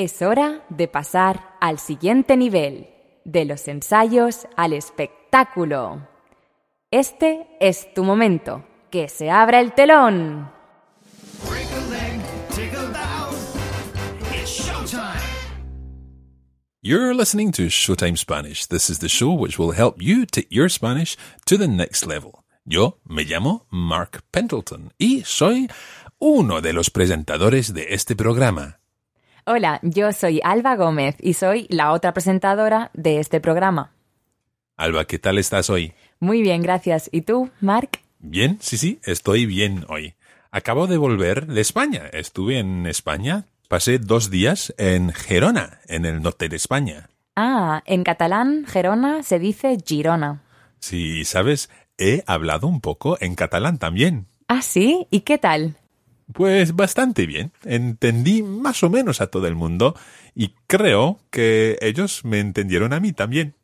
Es hora de pasar al siguiente nivel, de los ensayos al espectáculo. Este es tu momento. Que se abra el telón. You're listening to Showtime Spanish. This is the show which will help you take your Spanish to the next level. Yo me llamo Mark Pendleton y soy uno de los presentadores de este programa. Hola, yo soy Alba Gómez y soy la otra presentadora de este programa. Alba, ¿qué tal estás hoy? Muy bien, gracias. ¿Y tú, Mark? Bien, sí, sí, estoy bien hoy. Acabo de volver de España. Estuve en España. Pasé dos días en Gerona, en el norte de España. Ah, en catalán, Gerona se dice Girona. Sí, sabes, he hablado un poco en catalán también. Ah, sí, ¿y qué tal? Pues bastante bien. Entendí más o menos a todo el mundo y creo que ellos me entendieron a mí también.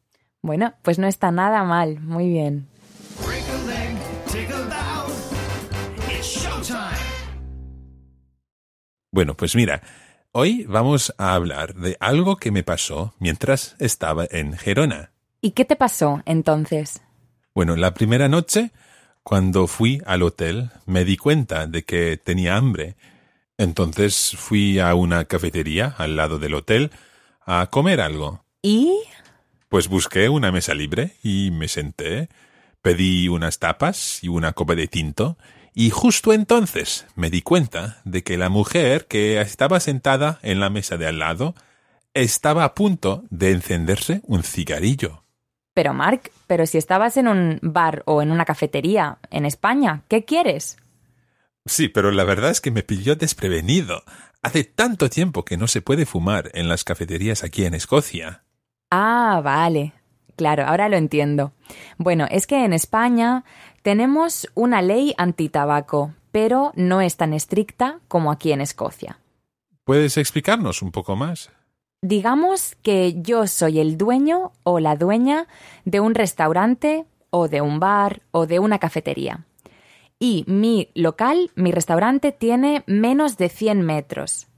Bueno, pues no está nada mal, muy bien. Bueno, pues mira, hoy vamos a hablar de algo que me pasó mientras estaba en Gerona. ¿Y qué te pasó entonces? Bueno, la primera noche, cuando fui al hotel, me di cuenta de que tenía hambre. Entonces fui a una cafetería al lado del hotel a comer algo. ¿Y? Pues busqué una mesa libre y me senté, pedí unas tapas y una copa de tinto, y justo entonces me di cuenta de que la mujer que estaba sentada en la mesa de al lado estaba a punto de encenderse un cigarrillo. Pero Mark, pero si estabas en un bar o en una cafetería en España, ¿qué quieres? Sí, pero la verdad es que me pilló desprevenido. Hace tanto tiempo que no se puede fumar en las cafeterías aquí en Escocia. Ah, vale. Claro, ahora lo entiendo. Bueno, es que en España tenemos una ley antitabaco, pero no es tan estricta como aquí en Escocia. ¿Puedes explicarnos un poco más? Digamos que yo soy el dueño o la dueña de un restaurante o de un bar o de una cafetería. Y mi local, mi restaurante, tiene menos de 100 metros.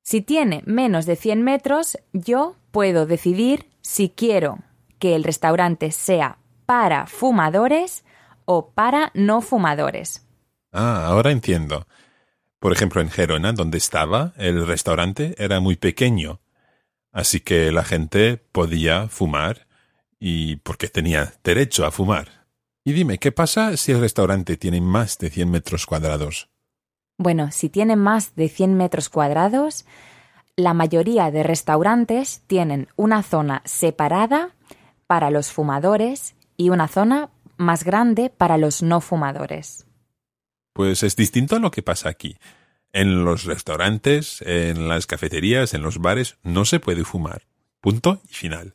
Si tiene menos de 100 metros, yo puedo decidir si quiero que el restaurante sea para fumadores o para no fumadores. Ah, ahora entiendo. Por ejemplo, en Gerona, donde estaba, el restaurante era muy pequeño, así que la gente podía fumar y porque tenía derecho a fumar. Y dime, ¿qué pasa si el restaurante tiene más de 100 metros cuadrados? Bueno, si tiene más de 100 metros cuadrados, la mayoría de restaurantes tienen una zona separada para los fumadores y una zona más grande para los no fumadores. Pues es distinto a lo que pasa aquí. En los restaurantes, en las cafeterías, en los bares, no se puede fumar. Punto y final.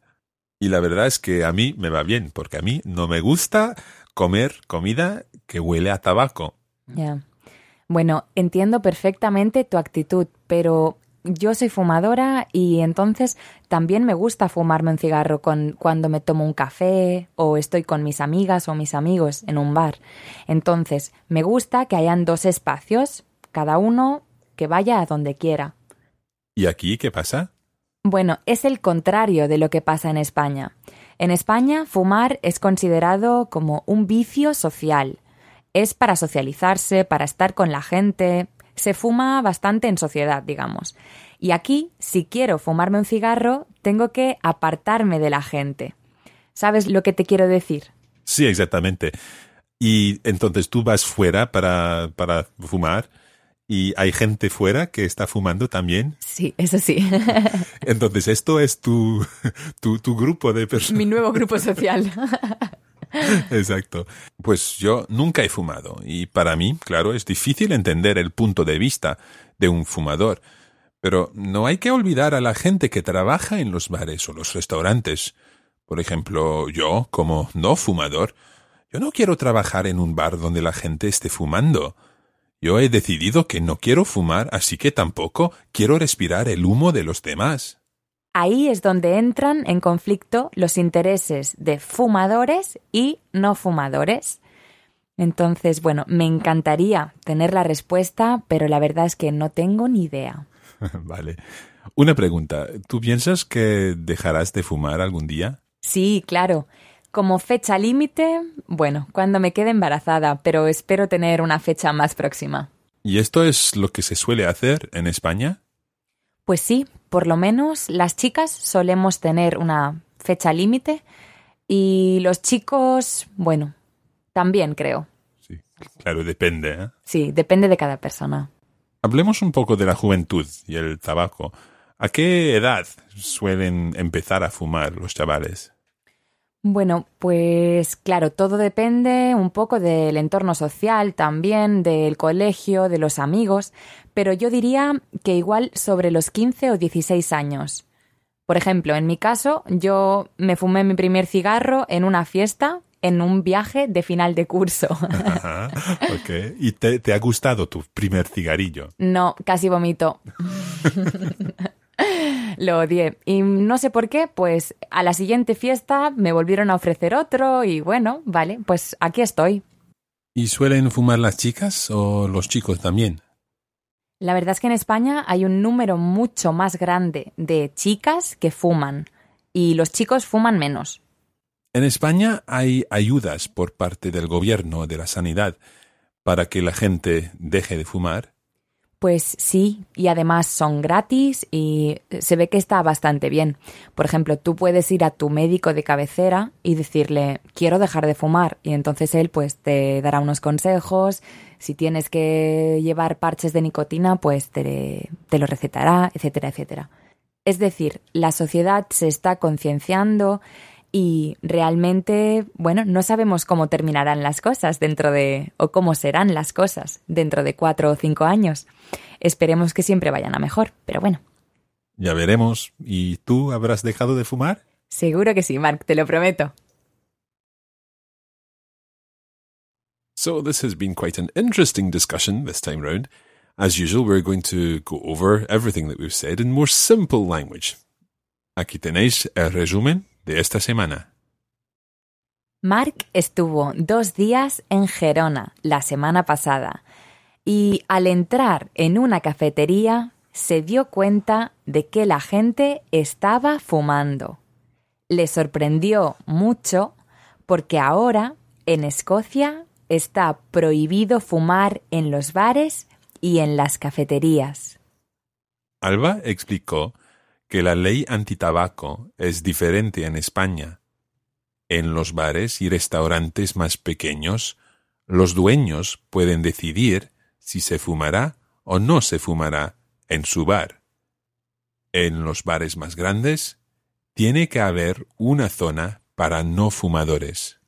Y la verdad es que a mí me va bien, porque a mí no me gusta comer comida que huele a tabaco. Ya. Bueno, entiendo perfectamente tu actitud, pero yo soy fumadora y entonces también me gusta fumarme un cigarro con, cuando me tomo un café o estoy con mis amigas o mis amigos en un bar. Entonces, me gusta que hayan dos espacios, cada uno que vaya a donde quiera. ¿Y aquí qué pasa? Bueno, es el contrario de lo que pasa en España. En España, fumar es considerado como un vicio social. es para socializarse, para estar con la gente. Se fuma bastante en sociedad, digamos. Y aquí, si quiero fumarme un cigarro, tengo que apartarme de la gente. ¿Sabes lo que te quiero decir? Sí, exactamente. Y entonces tú vas fuera para, para fumar y hay gente fuera que está fumando también. Sí, eso sí. Entonces esto es tu, tu, tu grupo de personas. Mi nuevo grupo social. Exacto. Pues yo nunca he fumado y para mí, claro, es difícil entender el punto de vista de un fumador. Pero no hay que olvidar a la gente que trabaja en los bares o los restaurantes. Por ejemplo, yo, como no fumador, yo no quiero trabajar en un bar donde la gente esté fumando. Yo he decidido que no quiero fumar, así que tampoco quiero respirar el humo de los demás. Ahí es donde entran en conflicto los intereses de fumadores y no fumadores. Entonces, bueno, me encantaría tener la respuesta, pero la verdad es que no tengo ni idea. vale. Una pregunta. ¿Tú piensas que dejarás de fumar algún día? Sí, claro. Como fecha límite, bueno, cuando me quede embarazada, pero espero tener una fecha más próxima. ¿Y esto es lo que se suele hacer en España? Pues sí, por lo menos las chicas solemos tener una fecha límite y los chicos, bueno, también creo. Sí, claro, depende. ¿eh? Sí, depende de cada persona. Hablemos un poco de la juventud y el tabaco. ¿A qué edad suelen empezar a fumar los chavales? Bueno, pues claro, todo depende un poco del entorno social también, del colegio, de los amigos, pero yo diría que igual sobre los 15 o 16 años. Por ejemplo, en mi caso, yo me fumé mi primer cigarro en una fiesta en un viaje de final de curso. Ajá. ¿Y te, te ha gustado tu primer cigarrillo? No, casi vomito. Lo odié. Y no sé por qué, pues a la siguiente fiesta me volvieron a ofrecer otro y bueno, vale, pues aquí estoy. ¿Y suelen fumar las chicas o los chicos también? La verdad es que en España hay un número mucho más grande de chicas que fuman y los chicos fuman menos. En España hay ayudas por parte del gobierno de la sanidad para que la gente deje de fumar. Pues sí, y además son gratis y se ve que está bastante bien. Por ejemplo, tú puedes ir a tu médico de cabecera y decirle, quiero dejar de fumar, y entonces él pues te dará unos consejos, si tienes que llevar parches de nicotina, pues te, te lo recetará, etcétera, etcétera. Es decir, la sociedad se está concienciando y realmente, bueno, no sabemos cómo terminarán las cosas dentro de, o cómo serán las cosas dentro de cuatro o cinco años. Esperemos que siempre vayan a mejor, pero bueno. Ya veremos. ¿Y tú habrás dejado de fumar? Seguro que sí, Mark, te lo prometo. So this has been quite an interesting discussion this time round. As usual, we're going to go over everything that we've said in more simple language. Aquí tenéis el resumen de esta semana. Mark estuvo dos días en Gerona la semana pasada y al entrar en una cafetería se dio cuenta de que la gente estaba fumando. Le sorprendió mucho porque ahora en Escocia está prohibido fumar en los bares y en las cafeterías. Alba explicó que la ley antitabaco es diferente en España. En los bares y restaurantes más pequeños, los dueños pueden decidir si se fumará o no se fumará en su bar. En los bares más grandes, tiene que haber una zona para no fumadores.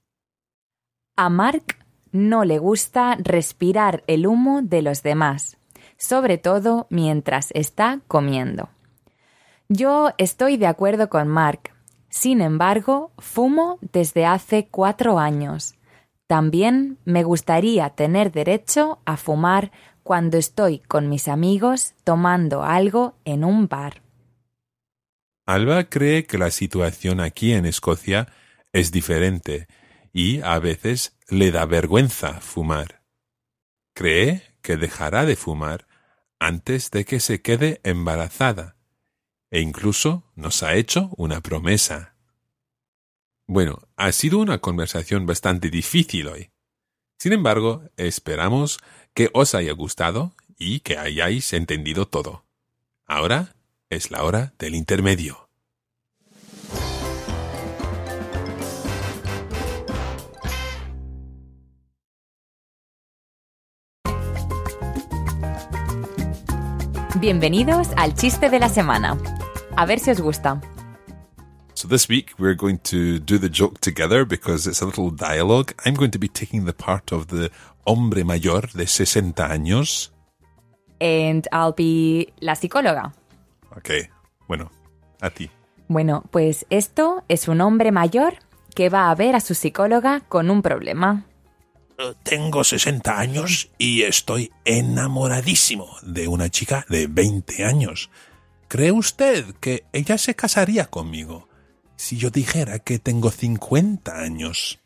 A Mark no le gusta respirar el humo de los demás, sobre todo mientras está comiendo. Yo estoy de acuerdo con Mark. Sin embargo, fumo desde hace cuatro años. También me gustaría tener derecho a fumar cuando estoy con mis amigos tomando algo en un bar. Alba cree que la situación aquí en Escocia es diferente y a veces le da vergüenza fumar. Cree que dejará de fumar antes de que se quede embarazada e incluso nos ha hecho una promesa. Bueno, ha sido una conversación bastante difícil hoy. Sin embargo, esperamos que os haya gustado y que hayáis entendido todo. Ahora es la hora del intermedio. Bienvenidos al chiste de la semana. A ver si os gusta. So this week we're going to do the joke together because it's a little dialogue. I'm going to be taking the part of the hombre mayor de 60 años. And I'll be la psicóloga. Ok, bueno, a ti. Bueno, pues esto es un hombre mayor que va a ver a su psicóloga con un problema. Tengo 60 años y estoy enamoradísimo de una chica de 20 años. ¿Cree usted que ella se casaría conmigo si yo dijera que tengo 50 años?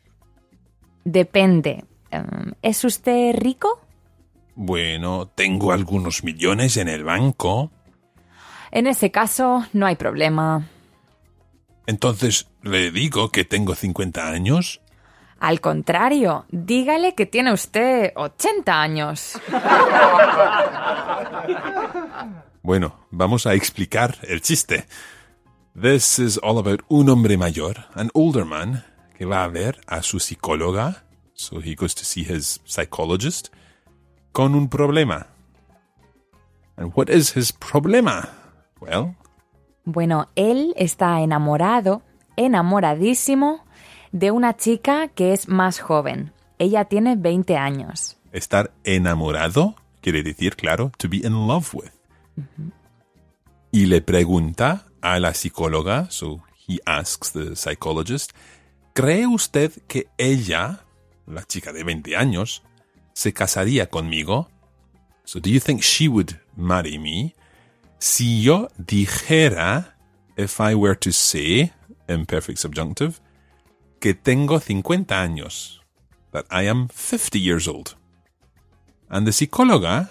Depende. Em, ¿Es usted rico? Bueno, tengo algunos millones en el banco. En ese caso, no hay problema. Entonces, ¿le digo que tengo 50 años? Al contrario, dígale que tiene usted 80 años. Bueno, vamos a explicar el chiste. This is all about un hombre mayor, an older man, que va a ver a su psicóloga, so he goes to see his psychologist, con un problema. And what is his problema? Well, Bueno, él está enamorado, enamoradísimo, de una chica que es más joven. Ella tiene 20 años. estar enamorado quiere decir, claro, to be in love with. Y le pregunta a la psicóloga, so he asks the psychologist, ¿cree usted que ella, la chica de 20 años, se casaría conmigo? So do you think she would marry me? Si yo dijera, if I were to say, imperfect subjunctive, que tengo 50 años, that I am 50 years old. And the psicóloga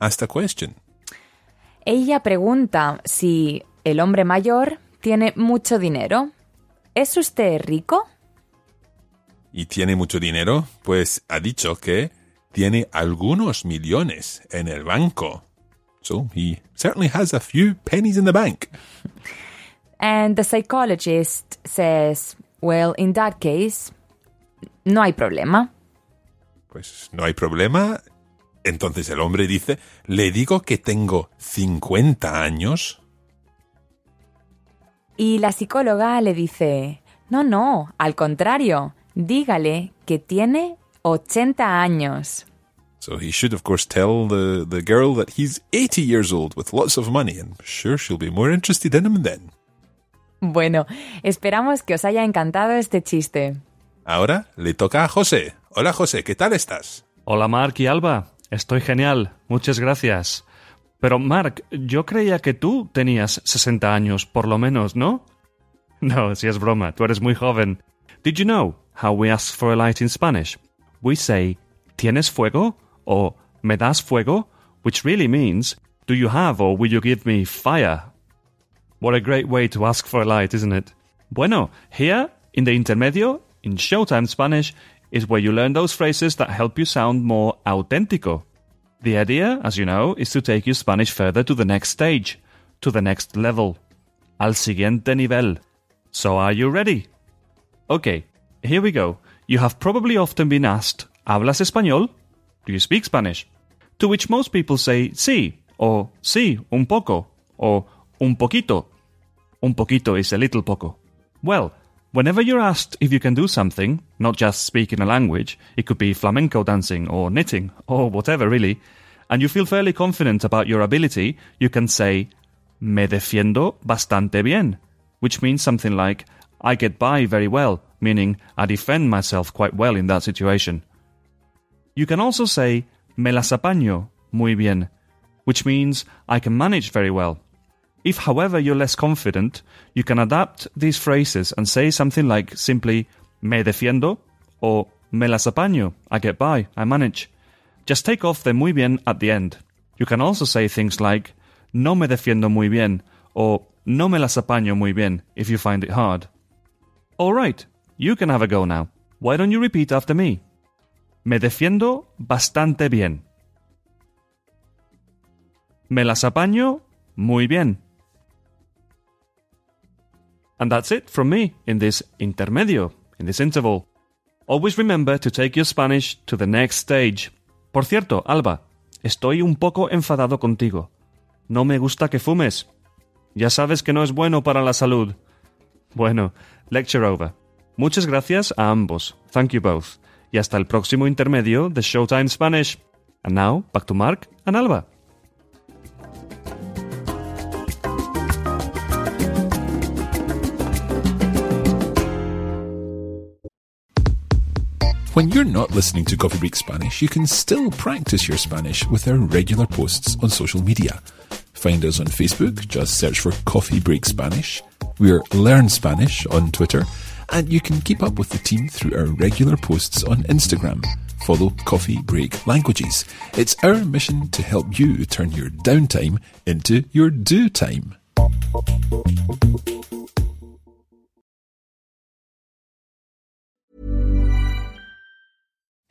asked a question. Ella pregunta si el hombre mayor tiene mucho dinero. ¿Es usted rico? ¿Y tiene mucho dinero? Pues ha dicho que tiene algunos millones en el banco. So he certainly has a few pennies in the bank. And the psychologist says, well, in that case, no hay problema. Pues no hay problema. Entonces el hombre dice, le digo que tengo 50 años. Y la psicóloga le dice, no, no, al contrario, dígale que tiene 80 años. So he should, of course, tell the, the girl that he's 80 years old with lots of money, and sure she'll be more interested in him then. Bueno, esperamos que os haya encantado este chiste. Ahora le toca a José. Hola José, ¿qué tal estás? Hola Mark y Alba, estoy genial, muchas gracias. Pero Mark, yo creía que tú tenías 60 años, por lo menos, ¿no? No, si es broma, tú eres muy joven. Did you know how we ask for a light in Spanish? We say, ¿tienes fuego? or ¿me das fuego? Which really means, do you have or will you give me fire? What a great way to ask for a light, isn't it? Bueno, here in the intermedio, in Showtime Spanish, is where you learn those phrases that help you sound more auténtico. The idea, as you know, is to take your Spanish further to the next stage, to the next level. Al siguiente nivel. So are you ready? Okay, here we go. You have probably often been asked, ¿Hablas español? Do you speak Spanish? To which most people say sí, or sí, un poco, or un poquito. Un poquito is a little poco. Well, whenever you're asked if you can do something, not just speak in a language, it could be flamenco dancing or knitting or whatever really, and you feel fairly confident about your ability, you can say, Me defiendo bastante bien, which means something like, I get by very well, meaning I defend myself quite well in that situation. You can also say, Me las apaño muy bien, which means I can manage very well. If, however, you're less confident, you can adapt these phrases and say something like simply me defiendo or me las apaño, I get by, I manage. Just take off the muy bien at the end. You can also say things like no me defiendo muy bien or no me las apaño muy bien if you find it hard. All right, you can have a go now. Why don't you repeat after me? Me defiendo bastante bien. Me las apaño muy bien. And that's it from me in this intermedio, in this interval. Always remember to take your Spanish to the next stage. Por cierto, Alba, estoy un poco enfadado contigo. No me gusta que fumes. Ya sabes que no es bueno para la salud. Bueno, lecture over. Muchas gracias a ambos. Thank you both. Y hasta el próximo intermedio de Showtime Spanish. And now, back to Mark and Alba. When you're not listening to Coffee Break Spanish, you can still practice your Spanish with our regular posts on social media. Find us on Facebook, just search for Coffee Break Spanish. We're Learn Spanish on Twitter, and you can keep up with the team through our regular posts on Instagram. Follow Coffee Break Languages. It's our mission to help you turn your downtime into your do time.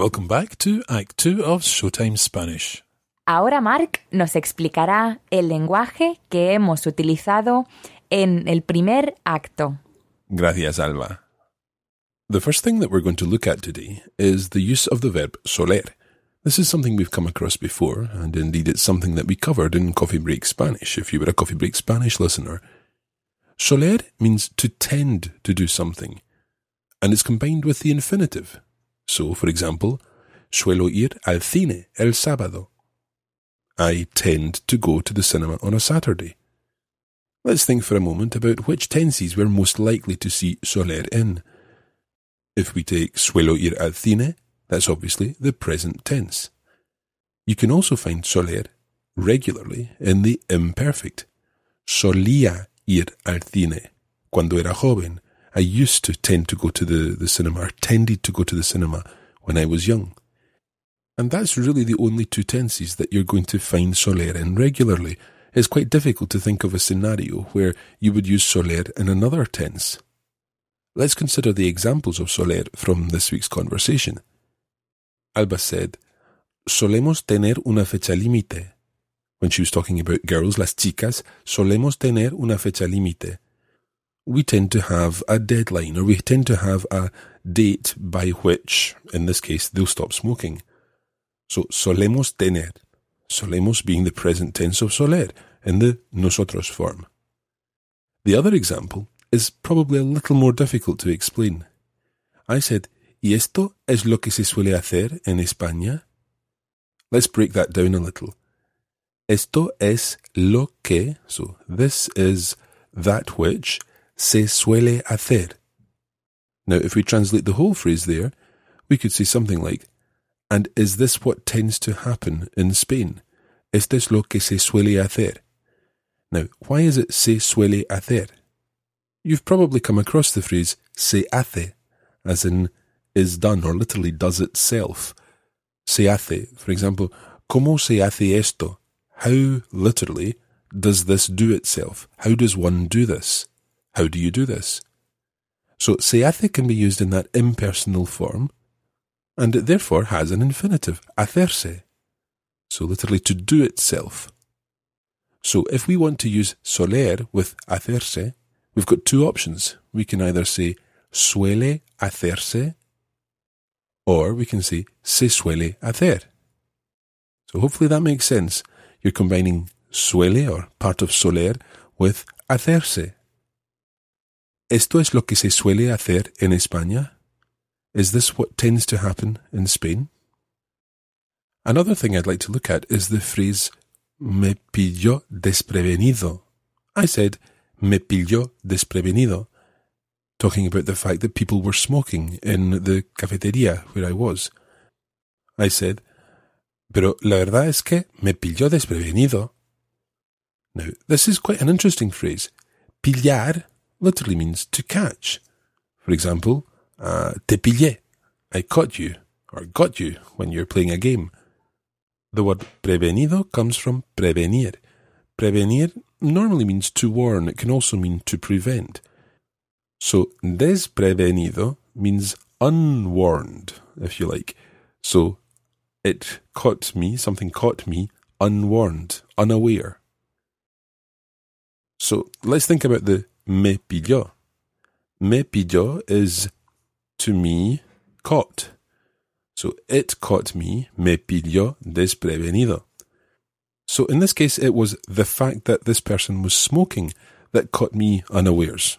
Welcome back to Act 2 of Showtime Spanish. Ahora Mark nos explicará el lenguaje que hemos utilizado en el primer acto. Gracias, Alba. The first thing that we're going to look at today is the use of the verb soler. This is something we've come across before, and indeed it's something that we covered in Coffee Break Spanish if you were a Coffee Break Spanish listener. Soler means to tend to do something, and it's combined with the infinitive. So, for example, suelo ir al cine el sábado. I tend to go to the cinema on a Saturday. Let's think for a moment about which tenses we're most likely to see soler in. If we take suelo ir al cine, that's obviously the present tense. You can also find soler regularly in the imperfect. Solía ir al cine. Cuando era joven, I used to tend to go to the, the cinema, or tended to go to the cinema when I was young. And that's really the only two tenses that you're going to find soler in regularly. It's quite difficult to think of a scenario where you would use soler in another tense. Let's consider the examples of soler from this week's conversation. Alba said, Solemos tener una fecha límite. When she was talking about girls, las chicas, solemos tener una fecha límite. We tend to have a deadline, or we tend to have a date by which, in this case, they'll stop smoking. So, solemos tener. Solemos being the present tense of soler in the nosotros form. The other example is probably a little more difficult to explain. I said, ¿Y esto es lo que se suele hacer en España? Let's break that down a little. Esto es lo que, so this is that which, se suele hacer. Now, if we translate the whole phrase there, we could say something like, And is this what tends to happen in Spain? Esto es lo que se suele hacer. Now, why is it se suele hacer? You've probably come across the phrase se hace, as in is done or literally does itself. Se hace, for example, ¿Cómo se hace esto? How, literally, does this do itself? How does one do this? How do you do this? So se hace can be used in that impersonal form, and it therefore has an infinitive, hacerse. So literally to do itself. So if we want to use soler with hacerse, we've got two options. We can either say suele hacerse, or we can say se suele hacer. So hopefully that makes sense. You're combining suele or part of soler with hacerse. ¿Esto es lo que se suele hacer en España? Is this what tends to happen in Spain? Another thing I'd like to look at is the phrase me pilló desprevenido. I said me pilló desprevenido, talking about the fact that people were smoking in the cafeteria where I was. I said, pero la verdad es que me pilló desprevenido. Now, this is quite an interesting phrase. Pillar literally means to catch. For example, uh, te pillé, I caught you, or got you when you're playing a game. The word prevenido comes from prevenir. Prevenir normally means to warn, it can also mean to prevent. So, desprevenido means unwarned, if you like. So, it caught me, something caught me unwarned, unaware. So, let's think about the me pilló. Me pilló is to me caught. So it caught me, me pilló desprevenido. So in this case, it was the fact that this person was smoking that caught me unawares.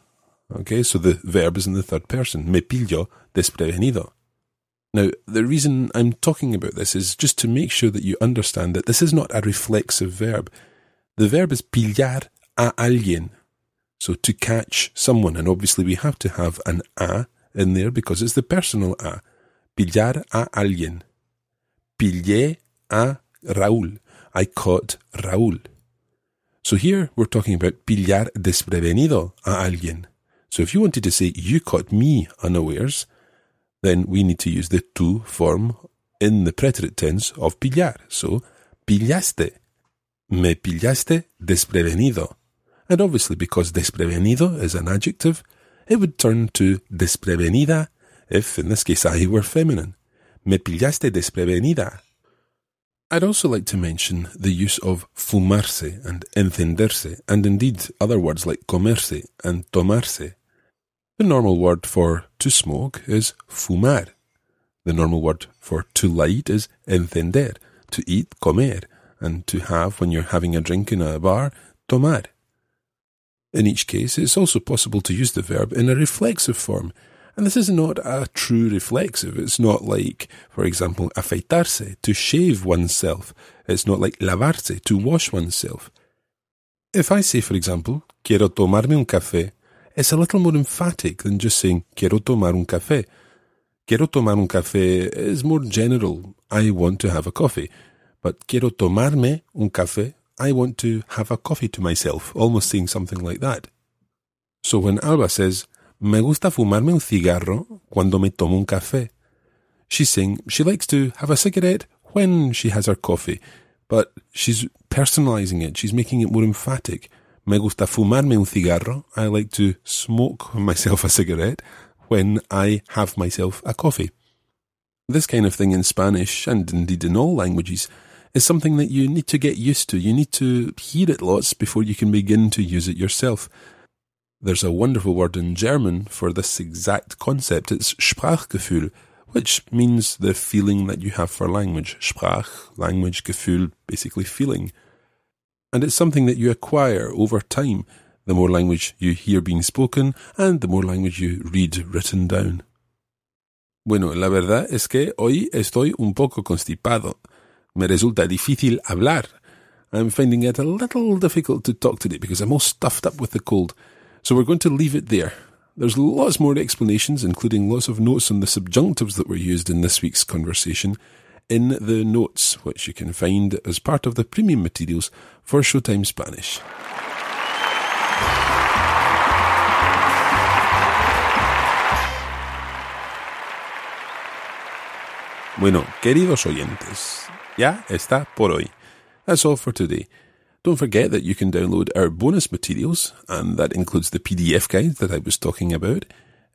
Okay, so the verb is in the third person, me pilló desprevenido. Now, the reason I'm talking about this is just to make sure that you understand that this is not a reflexive verb. The verb is pillar a alguien. So to catch someone, and obviously we have to have an a in there because it's the personal a. Pillar a alguien. Pillé a Raúl. I caught Raúl. So here we're talking about pillar desprevenido a alguien. So if you wanted to say you caught me unawares, then we need to use the tu form in the preterite tense of pillar. So, pillaste. Me pillaste desprevenido. And obviously, because desprevenido is an adjective, it would turn to desprevenida if, in this case, I were feminine. Me pillaste desprevenida. I'd also like to mention the use of fumarse and encenderse, and indeed other words like comerse and tomarse. The normal word for to smoke is fumar. The normal word for to light is encender, to eat, comer, and to have when you're having a drink in a bar, tomar. In each case, it's also possible to use the verb in a reflexive form, and this is not a true reflexive. It's not like, for example, afeitarse, to shave oneself. It's not like lavarse, to wash oneself. If I say, for example, quiero tomarme un café, it's a little more emphatic than just saying quiero tomar un café. Quiero tomar un café is more general. I want to have a coffee. But quiero tomarme un café, I want to have a coffee to myself, almost saying something like that. So when Alba says, me gusta fumarme un cigarro cuando me tomo un café, she's saying she likes to have a cigarette when she has her coffee, but she's personalizing it, she's making it more emphatic. Me gusta fumarme un cigarro. I like to smoke myself a cigarette when I have myself a coffee. This kind of thing in Spanish, and indeed in all languages, is something that you need to get used to. You need to hear it lots before you can begin to use it yourself. There's a wonderful word in German for this exact concept. It's Sprachgefühl, which means the feeling that you have for language. Sprach, language, Gefühl, basically feeling. And it's something that you acquire over time, the more language you hear being spoken and the more language you read written down. Bueno, la verdad es que hoy estoy un poco constipado. Me resulta difícil hablar. I'm finding it a little difficult to talk today because I'm all stuffed up with the cold. So we're going to leave it there. There's lots more explanations, including lots of notes on the subjunctives that were used in this week's conversation, in the notes, which you can find as part of the premium materials for Showtime Spanish. Bueno, queridos oyentes, ya está por hoy. That's all for today. Don't forget that you can download our bonus materials, and that includes the PDF guide that I was talking about.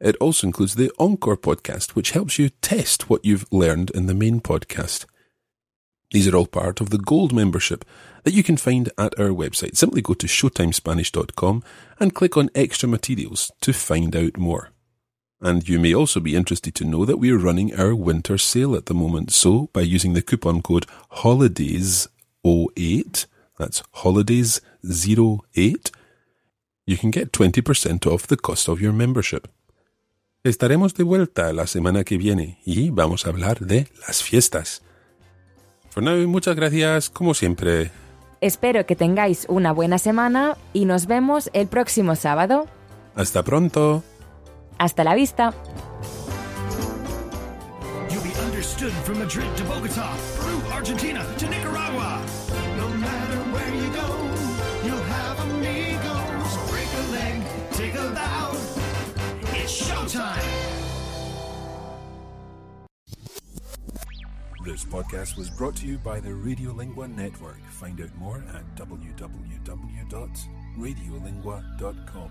It also includes the Encore podcast, which helps you test what you've learned in the main podcast. These are all part of the Gold membership that you can find at our website. Simply go to showtimespanish.com and click on Extra Materials to find out more. And you may also be interested to know that we are running our winter sale at the moment. So, by using the coupon code HOLIDAYS08, that's HOLIDAYS08, you can get 20% off the cost of your membership. Estaremos de vuelta la semana que viene y vamos a hablar de las fiestas. For now, muchas gracias, como siempre. Espero que tengáis una buena semana y nos vemos el próximo sábado. Hasta pronto. Hasta la vista. You'll be understood from Madrid to Bogota, Peru, Argentina to Nicaragua. No matter where you go, you'll have amigos. Break a leg, take a bow. It's showtime. This podcast was brought to you by the Radiolingua Network. Find out more at www.radiolingua.com.